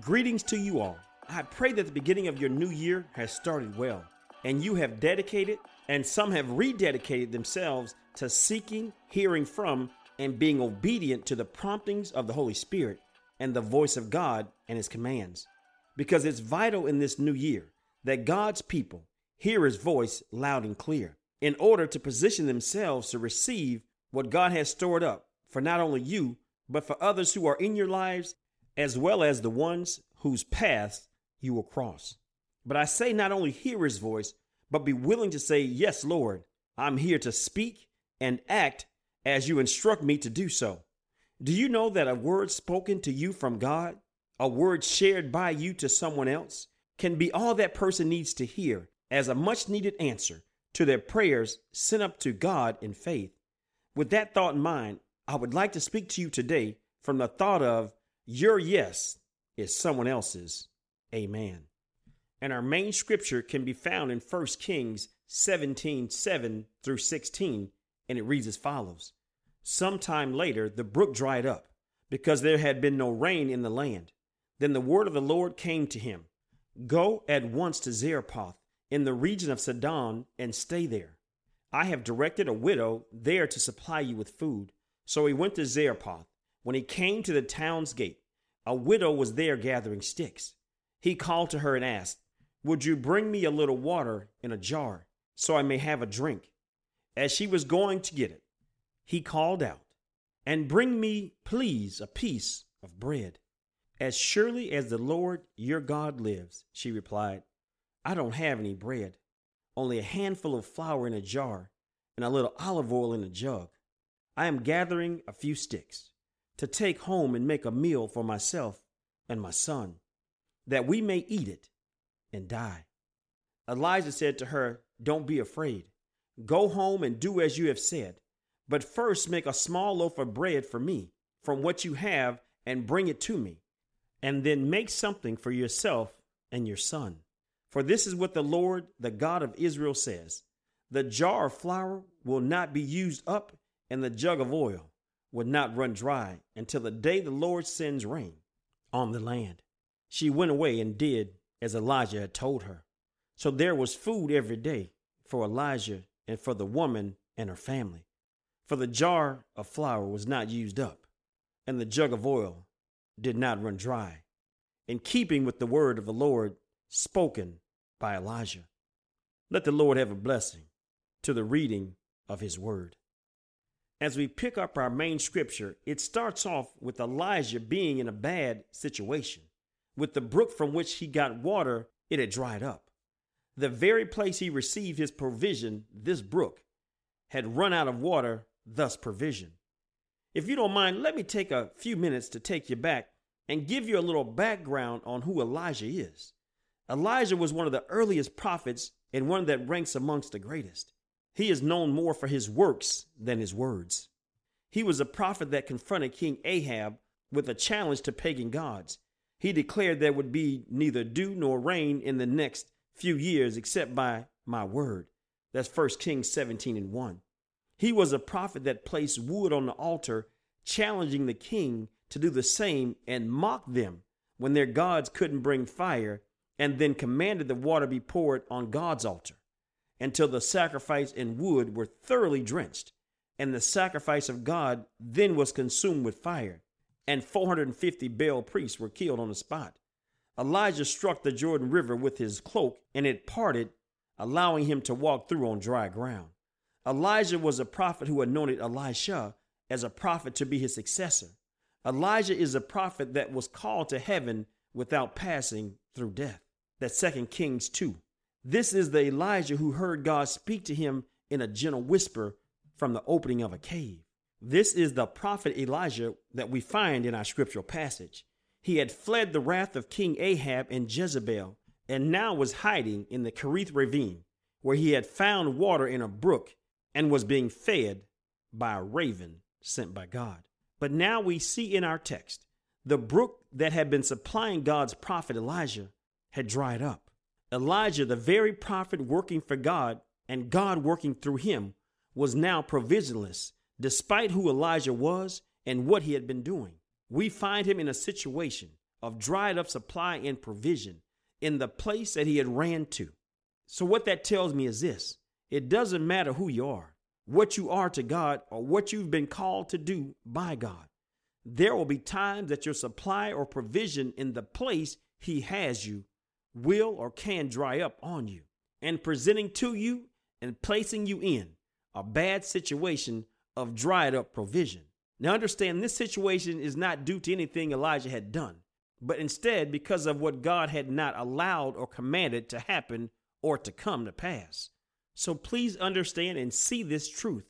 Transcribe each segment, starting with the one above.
Greetings to you all. I pray that the beginning of your new year has started well, and you have dedicated, and some have rededicated themselves to seeking, hearing from, and being obedient to the promptings of the Holy Spirit and the voice of God and His commands. Because it's vital in this new year that God's people hear His voice loud and clear in order to position themselves to receive what God has stored up for not only you, but for others who are in your lives as well as the ones whose paths you will cross. But I say not only hear his voice, but be willing to say, Yes, Lord, I'm here to speak and act as you instruct me to do so. Do you know that a word spoken to you from God, a word shared by you to someone else, can be all that person needs to hear as a much needed answer to their prayers sent up to God in faith? With that thought in mind, I would like to speak to you today from the thought of your yes is someone else's amen. And our main scripture can be found in 1 Kings 17 7 through 16, and it reads as follows Sometime later, the brook dried up because there had been no rain in the land. Then the word of the Lord came to him Go at once to Zarephath in the region of Sidon and stay there. I have directed a widow there to supply you with food. So he went to Zarephath. When he came to the town's gate, a widow was there gathering sticks. He called to her and asked, Would you bring me a little water in a jar so I may have a drink? As she was going to get it, he called out, And bring me, please, a piece of bread. As surely as the Lord your God lives, she replied, I don't have any bread, only a handful of flour in a jar and a little olive oil in a jug. I am gathering a few sticks to take home and make a meal for myself and my son, that we may eat it and die. Elijah said to her, Don't be afraid. Go home and do as you have said. But first make a small loaf of bread for me from what you have and bring it to me. And then make something for yourself and your son. For this is what the Lord, the God of Israel, says The jar of flour will not be used up, and the jug of oil would not run dry until the day the Lord sends rain on the land. She went away and did as Elijah had told her. So there was food every day for Elijah and for the woman and her family. For the jar of flour was not used up, and the jug of oil did not run dry, in keeping with the word of the Lord spoken by Elijah. Let the Lord have a blessing to the reading of his word as we pick up our main scripture, it starts off with Elijah being in a bad situation. With the brook from which he got water, it had dried up. The very place he received his provision, this brook, had run out of water, thus provision. If you don't mind, let me take a few minutes to take you back and give you a little background on who Elijah is. Elijah was one of the earliest prophets and one that ranks amongst the greatest. He is known more for his works than his words. He was a prophet that confronted King Ahab with a challenge to pagan gods. He declared there would be neither dew nor rain in the next few years except by my word. That's 1 Kings 17 and 1. He was a prophet that placed wood on the altar, challenging the king to do the same and mock them when their gods couldn't bring fire, and then commanded the water be poured on God's altar until the sacrifice and wood were thoroughly drenched, and the sacrifice of God then was consumed with fire, and 450 Baal priests were killed on the spot. Elijah struck the Jordan River with his cloak, and it parted, allowing him to walk through on dry ground. Elijah was a prophet who anointed Elisha as a prophet to be his successor. Elijah is a prophet that was called to heaven without passing through death. That's 2 Kings 2. This is the Elijah who heard God speak to him in a gentle whisper from the opening of a cave. This is the prophet Elijah that we find in our scriptural passage. He had fled the wrath of King Ahab and Jezebel and now was hiding in the Kerith ravine, where he had found water in a brook and was being fed by a raven sent by God. But now we see in our text the brook that had been supplying God's prophet Elijah had dried up. Elijah, the very prophet working for God and God working through him, was now provisionless, despite who Elijah was and what he had been doing. We find him in a situation, of dried up supply and provision in the place that he had ran to. So, what that tells me is this it doesn't matter who you are, what you are to God, or what you've been called to do by God. There will be times that your supply or provision in the place he has you will or can dry up on you and presenting to you and placing you in a bad situation of dried up provision. Now, understand this situation is not due to anything Elijah had done, but instead because of what God had not allowed or commanded to happen or to come to pass. So please understand and see this truth.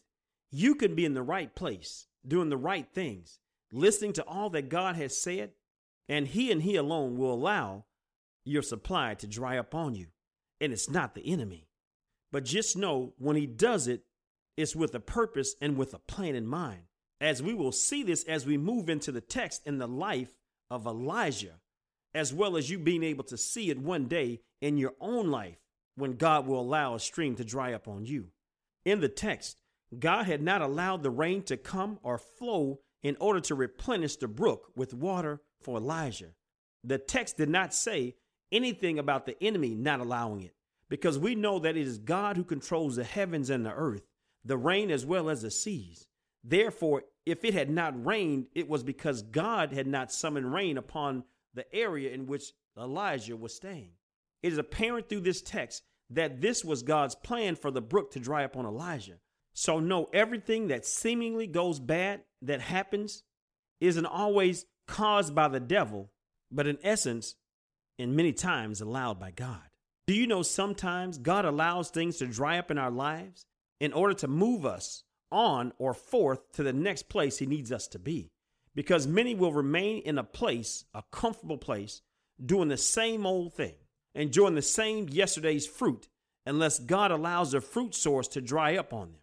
You can be in the right place, doing the right things, listening to all that God has said, and He and He alone will allow your supply to dry up on you. And it's not the enemy. But just know when He does it, it's with a purpose and with a plan in mind. As we will see this as we move into the text in the life of Elijah, as well as you being able to see it one day in your own life when God will allow a stream to dry up on you. In the text, God had not allowed the rain to come or flow in order to replenish the brook with water for Elijah. The text did not say anything about the enemy not allowing it, because we know that it is God who controls the heavens and the earth, the rain as well as the seas. Therefore, if it had not rained, it was because God had not summoned rain upon the area in which Elijah was staying. It is apparent through this text that this was God's plan for the brook to dry up on Elijah. So, no, everything that seemingly goes bad that happens isn't always caused by the devil, but in essence, and many times allowed by God. Do you know sometimes God allows things to dry up in our lives in order to move us on or forth to the next place He needs us to be? Because many will remain in a place, a comfortable place, doing the same old thing, enjoying the same yesterday's fruit, unless God allows the fruit source to dry up on them.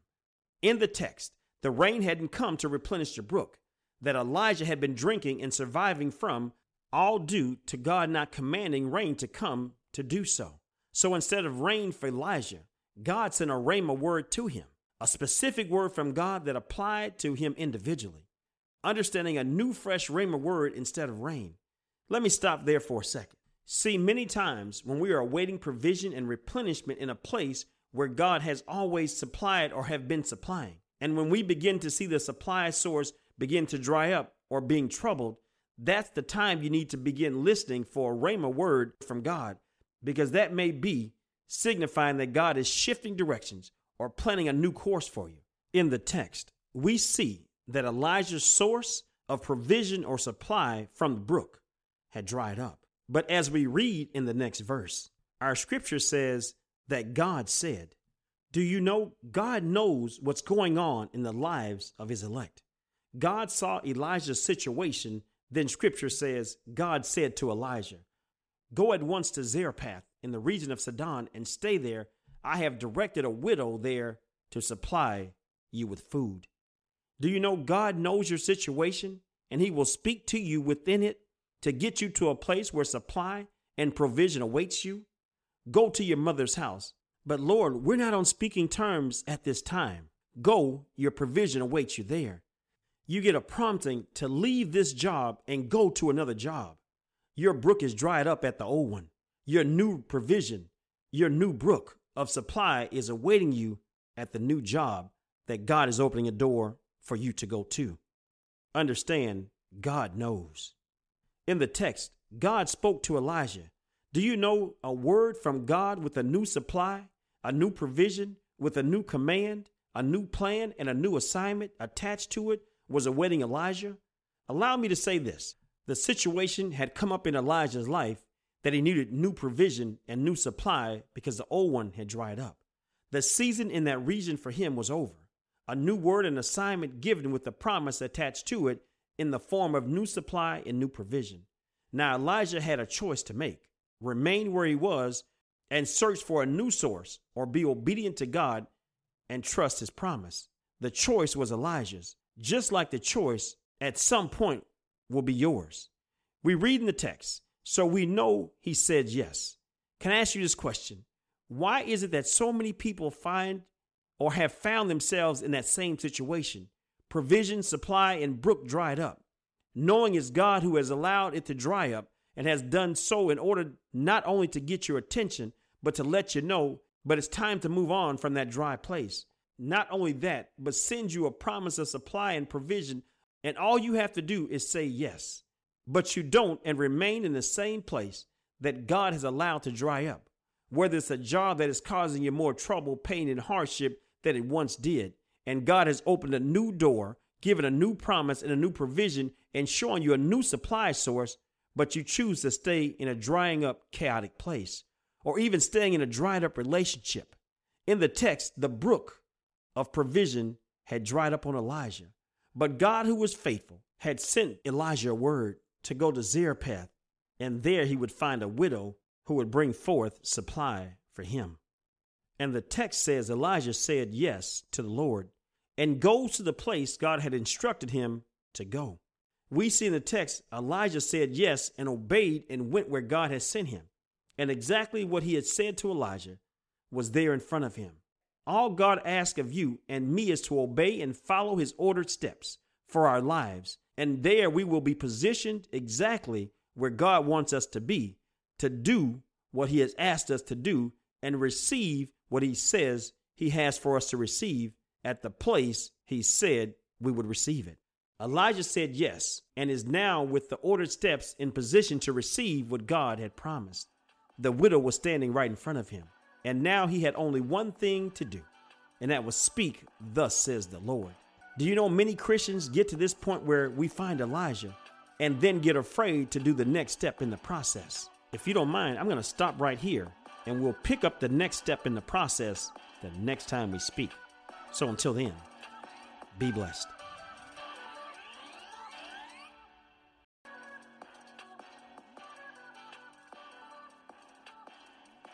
In the text, the rain hadn't come to replenish the brook that Elijah had been drinking and surviving from, all due to God not commanding rain to come to do so. So instead of rain for Elijah, God sent a rhema word to him, a specific word from God that applied to him individually. Understanding a new, fresh rhema word instead of rain. Let me stop there for a second. See, many times when we are awaiting provision and replenishment in a place where God has always supplied or have been supplying, and when we begin to see the supply source begin to dry up or being troubled, that's the time you need to begin listening for a rhema word from God, because that may be signifying that God is shifting directions or planning a new course for you. In the text, we see that Elijah's source of provision or supply from the brook had dried up. But as we read in the next verse, our scripture says that God said, Do you know God knows what's going on in the lives of his elect? God saw Elijah's situation then scripture says, God said to Elijah, Go at once to Zarephath in the region of Sidon and stay there. I have directed a widow there to supply you with food. Do you know God knows your situation and he will speak to you within it to get you to a place where supply and provision awaits you? Go to your mother's house. But Lord, we're not on speaking terms at this time. Go, your provision awaits you there you get a prompting to leave this job and go to another job. Your brook is dried up at the old one. Your new provision, your new brook of supply is awaiting you at the new job that God is opening a door for you to go to. Understand, God knows. In the text, God spoke to Elijah. Do you know a word from God with a new supply, a new provision, with a new command, a new plan, and a new assignment attached to it was awaiting Elijah, allow me to say this. The situation had come up in Elijah's life that he needed new provision and new supply because the old one had dried up. The season in that region for him was over. A new word and assignment given with the promise attached to it in the form of new supply and new provision. Now Elijah had a choice to make remain where he was and search for a new source, or be obedient to God and trust his promise. The choice was Elijah's just like the choice at some point will be yours. We read in the text, so we know he said yes. Can I ask you this question? Why is it that so many people find or have found themselves in that same situation? Provision, supply, and brook dried up. Knowing it's God who has allowed it to dry up, and has done so in order not only to get your attention, but to let you know, but it's time to move on from that dry place. Not only that, but sends you a promise of supply and provision, and all you have to do is say yes. But you don't and remain in the same place that God has allowed to dry up. Whether it's a job that is causing you more trouble, pain, and hardship than it once did, and God has opened a new door, given a new promise and a new provision, and showing you a new supply source, but you choose to stay in a drying up, chaotic place, or even staying in a dried up relationship. In the text, the brook of provision had dried up on Elijah, but God, who was faithful, had sent Elijah a word to go to Zarephath, and there he would find a widow who would bring forth supply for him. And the text says Elijah said yes to the Lord and goes to the place God had instructed him to go. We see in the text Elijah said yes and obeyed and went where God had sent him. And exactly what he had said to Elijah was there in front of him. All God asks of you and me is to obey and follow his ordered steps for our lives. And there we will be positioned exactly where God wants us to be to do what he has asked us to do and receive what he says he has for us to receive at the place he said we would receive it. Elijah said yes and is now with the ordered steps in position to receive what God had promised. The widow was standing right in front of him, and now he had only one thing to do, and that was speak, Thus says the Lord. Do you know many Christians get to this point where we find Elijah and then get afraid to do the next step in the process? If you don't mind, I'm going to stop right here and we'll pick up the next step in the process the next time we speak. So until then, be blessed.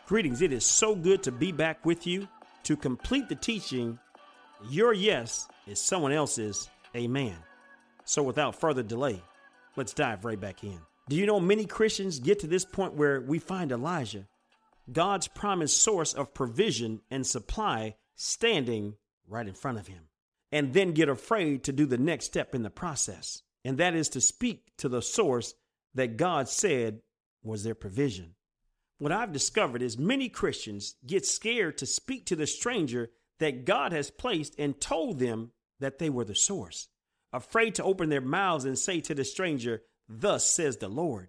Greetings. It is so good to be back with you. To complete the teaching, your yes is someone else's amen. So without further delay, let's dive right back in. Do you know many Christians get to this point where we find Elijah God's promised source of provision and supply standing right in front of him, and then get afraid to do the next step in the process, and that is to speak to the source that God said was their provision. What I've discovered is many Christians get scared to speak to the stranger that God has placed and told them that they were the source, afraid to open their mouths and say to the stranger, Thus says the Lord.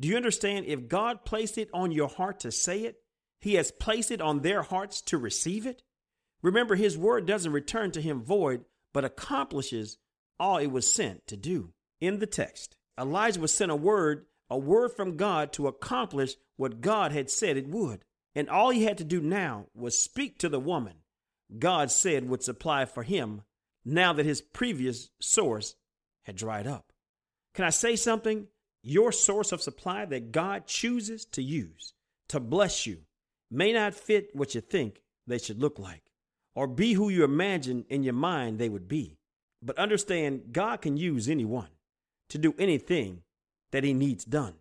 Do you understand? If God placed it on your heart to say it, He has placed it on their hearts to receive it. Remember, His word doesn't return to Him void, but accomplishes all it was sent to do. In the text, Elijah was sent a word, a word from God to accomplish what God had said it would. And all he had to do now was speak to the woman God said would supply for him now that his previous source had dried up. Can I say something? your source of supply that God chooses to use to bless you may not fit what you think they should look like or be who you imagine in your mind they would be. But understand God can use anyone to do anything that he needs done.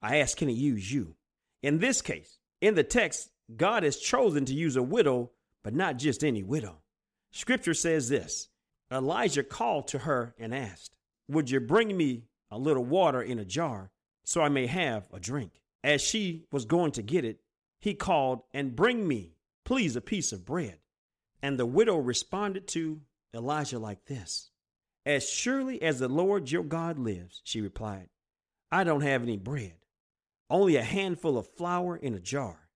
I ask, can he use you? In this case, in the text, God has chosen to use a widow, but not just any widow. Scripture says this Elijah called to her and asked, Would you bring me a little water in a jar so I may have a drink. As she was going to get it, he called, And bring me, please, a piece of bread. And the widow responded to Elijah like this As surely as the Lord your God lives, she replied, I don't have any bread, only a handful of flour in a jar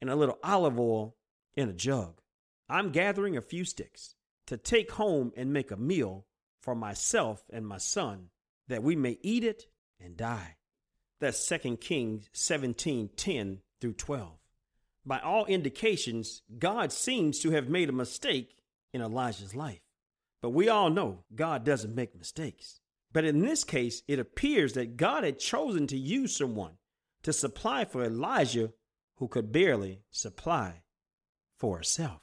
and a little olive oil in a jug. I'm gathering a few sticks to take home and make a meal for myself and my son that we may eat it and die. That's 2 Kings 17 10 through 12. By all indications, God seems to have made a mistake in Elijah's life. But we all know God doesn't make mistakes. But in this case, it appears that God had chosen to use someone to supply for Elijah who could barely supply for herself.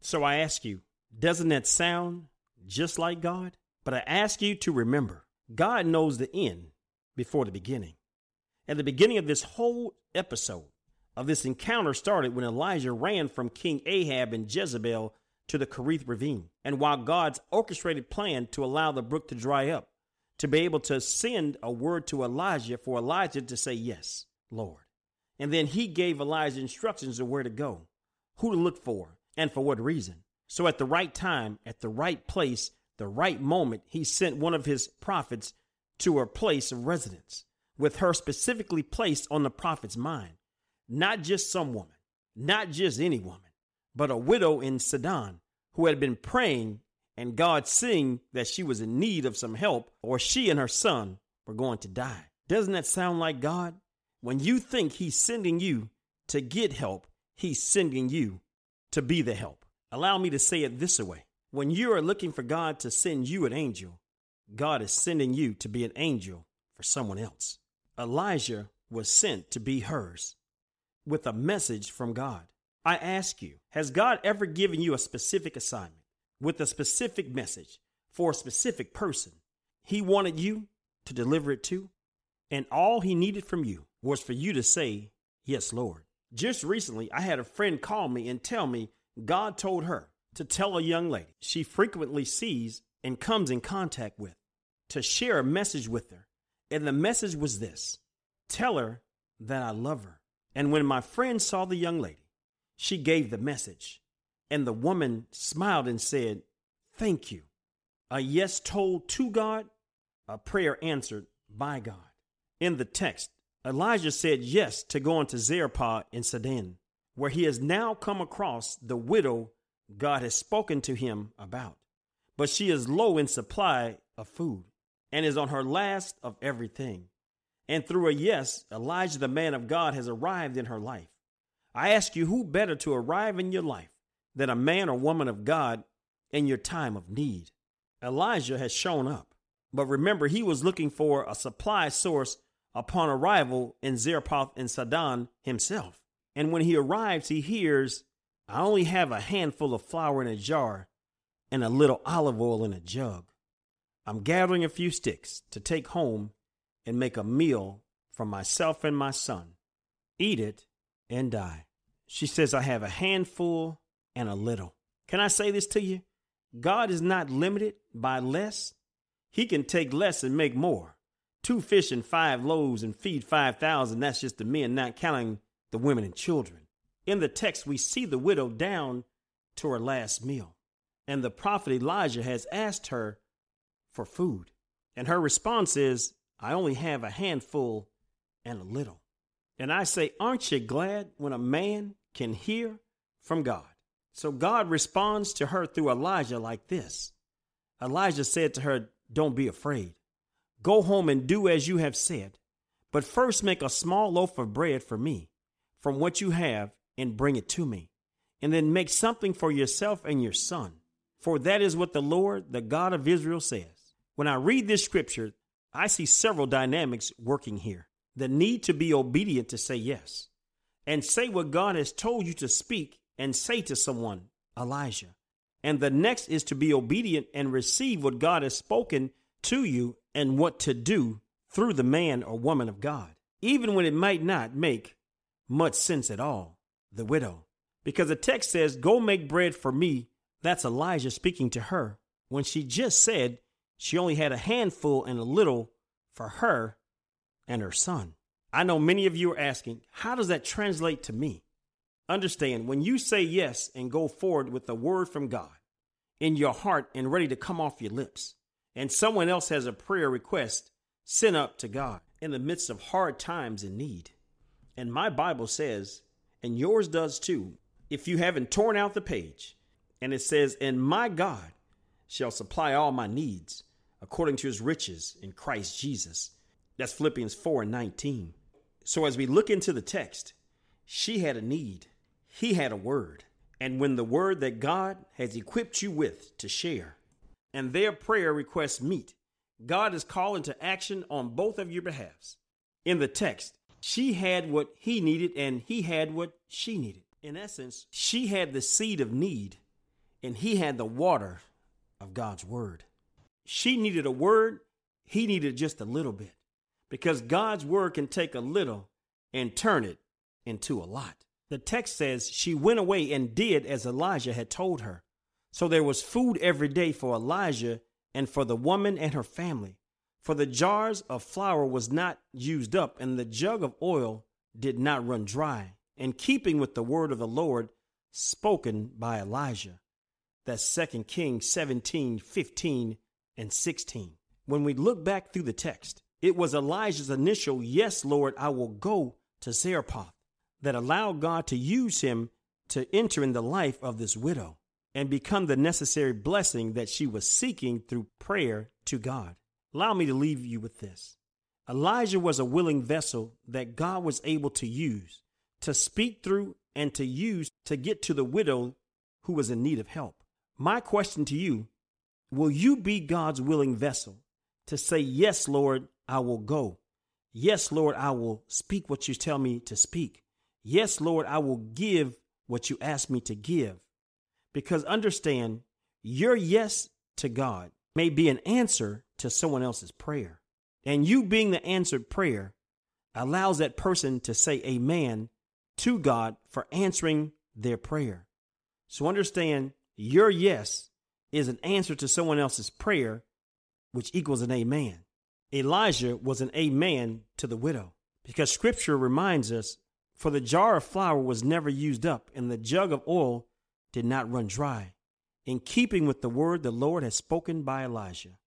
So I ask you, doesn't that sound just like God? But I ask you to remember God knows the end before the beginning. And the beginning of this whole episode of this encounter started when Elijah ran from King Ahab and Jezebel to the Kerith Ravine. And while God's orchestrated plan to allow the brook to dry up to be able to send a word to Elijah for Elijah to say, Yes, Lord. And then he gave Elijah instructions of where to go, who to look for, and for what reason. So at the right time, at the right place, the right moment, he sent one of his prophets to her place of residence, with her specifically placed on the prophet's mind. Not just some woman, not just any woman, but a widow in Sidon who had been praying and God seeing that she was in need of some help, or she and her son were going to die. Doesn't that sound like God? When you think He's sending you to get help, He's sending you to be the help. Allow me to say it this way when you are looking for God to send you an angel, God is sending you to be an angel for someone else. Elijah was sent to be hers with a message from God. I ask you, has God ever given you a specific assignment? with a specific message for a specific person he wanted you to deliver it to. And all he needed from you was for you to say, Yes, Lord. Just recently, I had a friend call me and tell me God told her to tell a young lady she frequently sees and comes in contact with to share a message with her. And the message was this tell her that I love her. And when my friend saw the young lady, she gave the message. And the woman smiled and said, Thank you. A yes told to God, a prayer answered by God. In the text, Elijah said yes to going to Zarephath in Sidon, where he has now come across the widow God has spoken to him about. But she is low in supply of food and is on her last of everything. And through a yes, Elijah, the man of God, has arrived in her life. I ask you, who better to arrive in your life than a man or woman of God in your time of need. Elijah has shown up, but remember, he was looking for a supply source upon arrival in Zarephath and Sidon himself. And when he arrives, he hears, I only have a handful of flour in a jar and a little olive oil in a jug. I'm gathering a few sticks to take home and make a meal for myself and my son. Eat it and die. She says, I have a handful and a little. Can I say this to you? God is not limited by less. He can take less and make more. Two fish and five loaves and feed 5,000. That's just the men, not counting the women and children. In the text, we see the widow down to her last meal. And the prophet Elijah has asked her for food. And her response is, I only have a handful and a little. And I say, Aren't you glad when a man can hear from God? So God responds to her through Elijah like this Elijah said to her, Don't be afraid. Go home and do as you have said. But first make a small loaf of bread for me from what you have and bring it to me. And then make something for yourself and your son. For that is what the Lord, the God of Israel, says. When I read this scripture, I see several dynamics working here. The need to be obedient to say yes and say what God has told you to speak and say to someone, Elijah. And the next is to be obedient and receive what God has spoken to you and what to do through the man or woman of God, even when it might not make much sense at all. The widow. Because the text says, Go make bread for me. That's Elijah speaking to her when she just said she only had a handful and a little for her and her son. I know many of you are asking, How does that translate to me? Understand when you say yes and go forward with the word from God in your heart and ready to come off your lips, and someone else has a prayer request sent up to God in the midst of hard times and need. And my Bible says, and yours does too, if you haven't torn out the page, and it says, And my God shall supply all my needs according to his riches in Christ Jesus. That's Philippians 4 and 19. So as we look into the text, she had a need he had a word. And when the word that God has equipped you with to share and their prayer requests meet, God is calling to action on both of your behalves. In the text, she had what he needed and he had what she needed. In essence, she had the seed of need and he had the water of God's word. She needed a word, he needed just a little bit because God's word can take a little and turn it into a lot. The text says she went away and did as Elijah had told her. So there was food every day for Elijah and for the woman and her family. For the jars of flour was not used up, and the jug of oil did not run dry, in keeping with the word of the Lord spoken by Elijah. That's 2 Kings 17, 15, and 16. When we look back through the text, it was Elijah's initial, Yes, Lord, I will go to Zarephath, that allowed God to use him to enter in the life of this widow and become the necessary blessing that she was seeking through prayer to God. Allow me to leave you with this. Elijah was a willing vessel that God was able to use to speak through and to use to get to the widow who was in need of help. My question to you will you be God's willing vessel to say, Yes, Lord, I will go. Yes, Lord, I will speak what you tell me to speak. Yes, Lord, I will give what you ask me to give. Because understand, your yes to God may be an answer to someone else's prayer. And you being the answered prayer allows that person to say amen to God for answering their prayer. So understand your yes is an answer to someone else's prayer, which equals an amen. Elijah was an amen to the widow because scripture reminds us for the jar of flour was never used up and the jug of oil did not run dry, in keeping with the word the Lord had spoken by Elijah.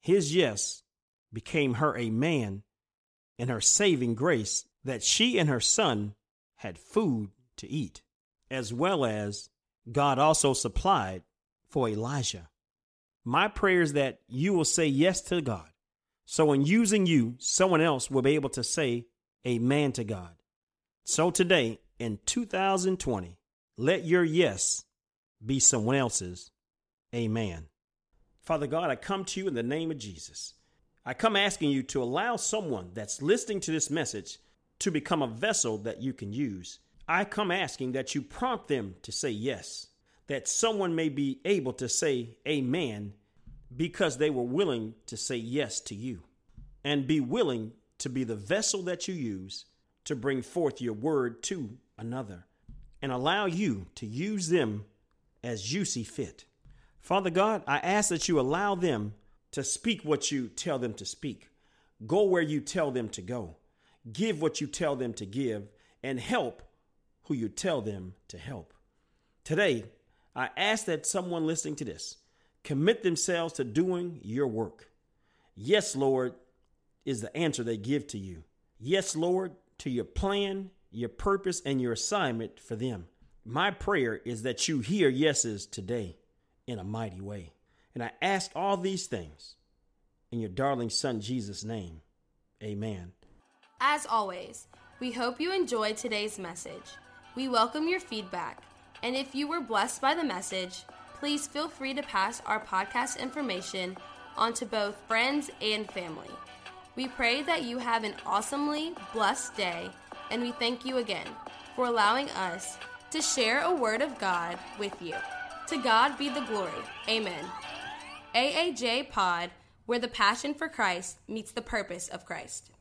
His yes became her amen and her saving grace that she and her son had food to eat, as well as God also supplied for Elijah. My prayer is that you will say yes to God. So, in using you, someone else will be able to say amen to God. So, today in 2020, let your yes be someone else's amen. Father God, I come to you in the name of Jesus. I come asking you to allow someone that's listening to this message to become a vessel that you can use. I come asking that you prompt them to say yes, that someone may be able to say amen because they were willing to say yes to you and be willing to be the vessel that you use to bring forth your word to another and allow you to use them as you see fit. Father God, I ask that you allow them to speak what you tell them to speak, go where you tell them to go, give what you tell them to give, and help who you tell them to help. Today, I ask that someone listening to this commit themselves to doing your work. Yes, Lord, is the answer they give to you. Yes, Lord, to your plan, your purpose, and your assignment for them. My prayer is that you hear yeses today in a mighty way. And I ask all these things in your darling son Jesus' name. Amen. As always, we hope you enjoyed today's message. We welcome your feedback. And if you were blessed by the message, please feel free to pass our podcast information on to both friends and family. We pray that you have an awesomely blessed day, and we thank you again for allowing us to share a word of God with you. To God be the glory. Amen. AAJ Pod, where the passion for Christ meets the purpose of Christ.